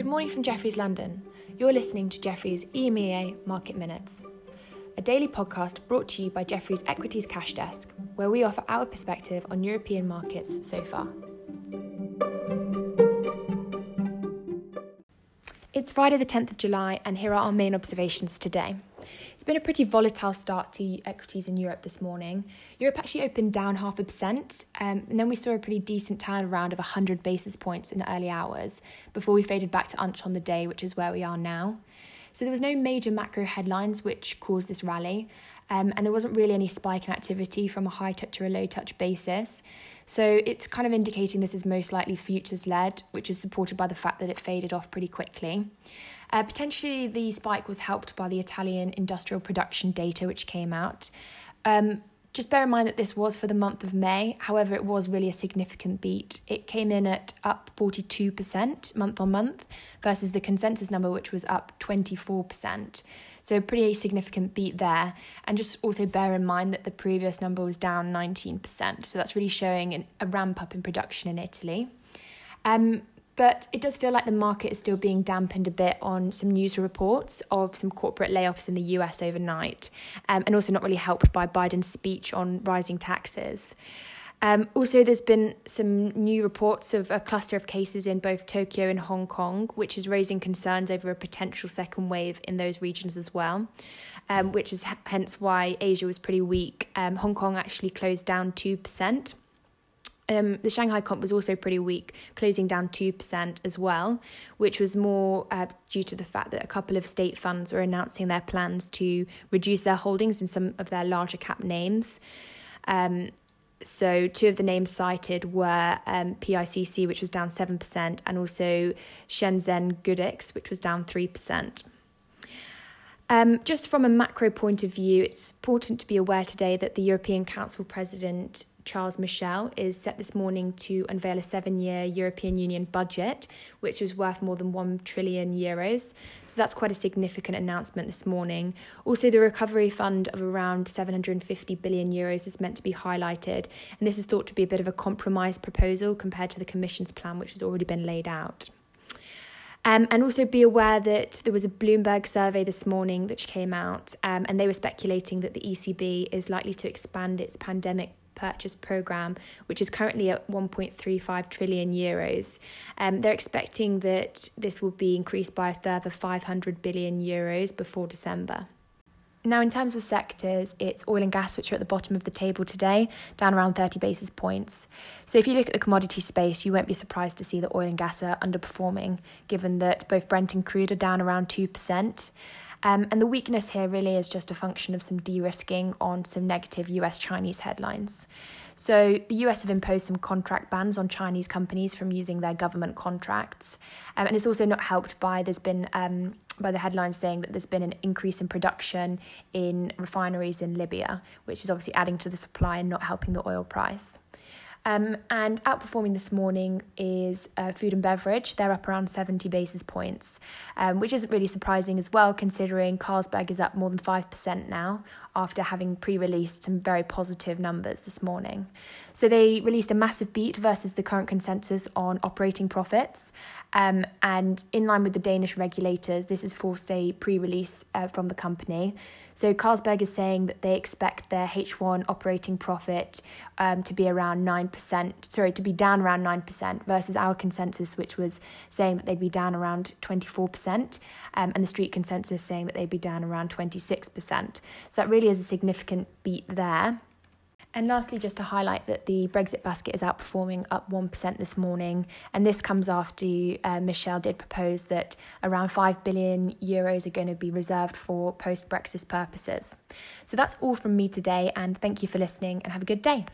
Good morning from Jefferies London. You're listening to Jefferies EMEA Market Minutes, a daily podcast brought to you by Jefferies Equities Cash Desk, where we offer our perspective on European markets so far. It's Friday, the 10th of July, and here are our main observations today. It's been a pretty volatile start to equities in Europe this morning. Europe actually opened down half a percent, um, and then we saw a pretty decent turnaround of 100 basis points in early hours before we faded back to unch on the day, which is where we are now. So there was no major macro headlines which caused this rally, um, and there wasn't really any spike in activity from a high touch or a low touch basis. So it's kind of indicating this is most likely futures led, which is supported by the fact that it faded off pretty quickly. Uh, potentially, the spike was helped by the Italian industrial production data, which came out. Um, just bear in mind that this was for the month of May. However, it was really a significant beat. It came in at up 42% month on month versus the consensus number, which was up 24%. So, a pretty significant beat there. And just also bear in mind that the previous number was down 19%. So, that's really showing a ramp up in production in Italy. Um, but it does feel like the market is still being dampened a bit on some news reports of some corporate layoffs in the US overnight, um, and also not really helped by Biden's speech on rising taxes. Um, also, there's been some new reports of a cluster of cases in both Tokyo and Hong Kong, which is raising concerns over a potential second wave in those regions as well, um, which is hence why Asia was pretty weak. Um, Hong Kong actually closed down 2%. Um, the Shanghai comp was also pretty weak, closing down 2% as well, which was more uh, due to the fact that a couple of state funds were announcing their plans to reduce their holdings in some of their larger cap names. Um, so, two of the names cited were um, PICC, which was down 7%, and also Shenzhen Goodix, which was down 3%. Um, just from a macro point of view, it's important to be aware today that the European Council President Charles Michel is set this morning to unveil a seven year European Union budget, which is worth more than 1 trillion euros. So that's quite a significant announcement this morning. Also, the recovery fund of around 750 billion euros is meant to be highlighted, and this is thought to be a bit of a compromise proposal compared to the Commission's plan, which has already been laid out. Um, and also be aware that there was a Bloomberg survey this morning which came out, um, and they were speculating that the ECB is likely to expand its pandemic purchase program, which is currently at 1.35 trillion euros. Um, they're expecting that this will be increased by a further 500 billion euros before December. Now, in terms of sectors, it's oil and gas, which are at the bottom of the table today, down around 30 basis points. So, if you look at the commodity space, you won't be surprised to see that oil and gas are underperforming, given that both Brent and crude are down around 2%. Um, and the weakness here really is just a function of some de risking on some negative US Chinese headlines. So, the US have imposed some contract bans on Chinese companies from using their government contracts. Um, and it's also not helped by there's been um, by the headlines saying that there's been an increase in production in refineries in Libya, which is obviously adding to the supply and not helping the oil price. Um, and outperforming this morning is uh, food and beverage. They're up around 70 basis points, um, which isn't really surprising as well, considering Carlsberg is up more than 5% now after having pre released some very positive numbers this morning. So they released a massive beat versus the current consensus on operating profits. Um, and in line with the Danish regulators, this has forced a pre release uh, from the company. So Carlsberg is saying that they expect their H1 operating profit um, to be around 9%, sorry, to be down around 9% versus our consensus, which was saying that they'd be down around 24%, um, and the street consensus saying that they'd be down around 26%. So that really is a significant beat there. And lastly, just to highlight that the Brexit basket is outperforming up 1% this morning. And this comes after uh, Michel did propose that around 5 billion euros are going to be reserved for post Brexit purposes. So that's all from me today. And thank you for listening and have a good day.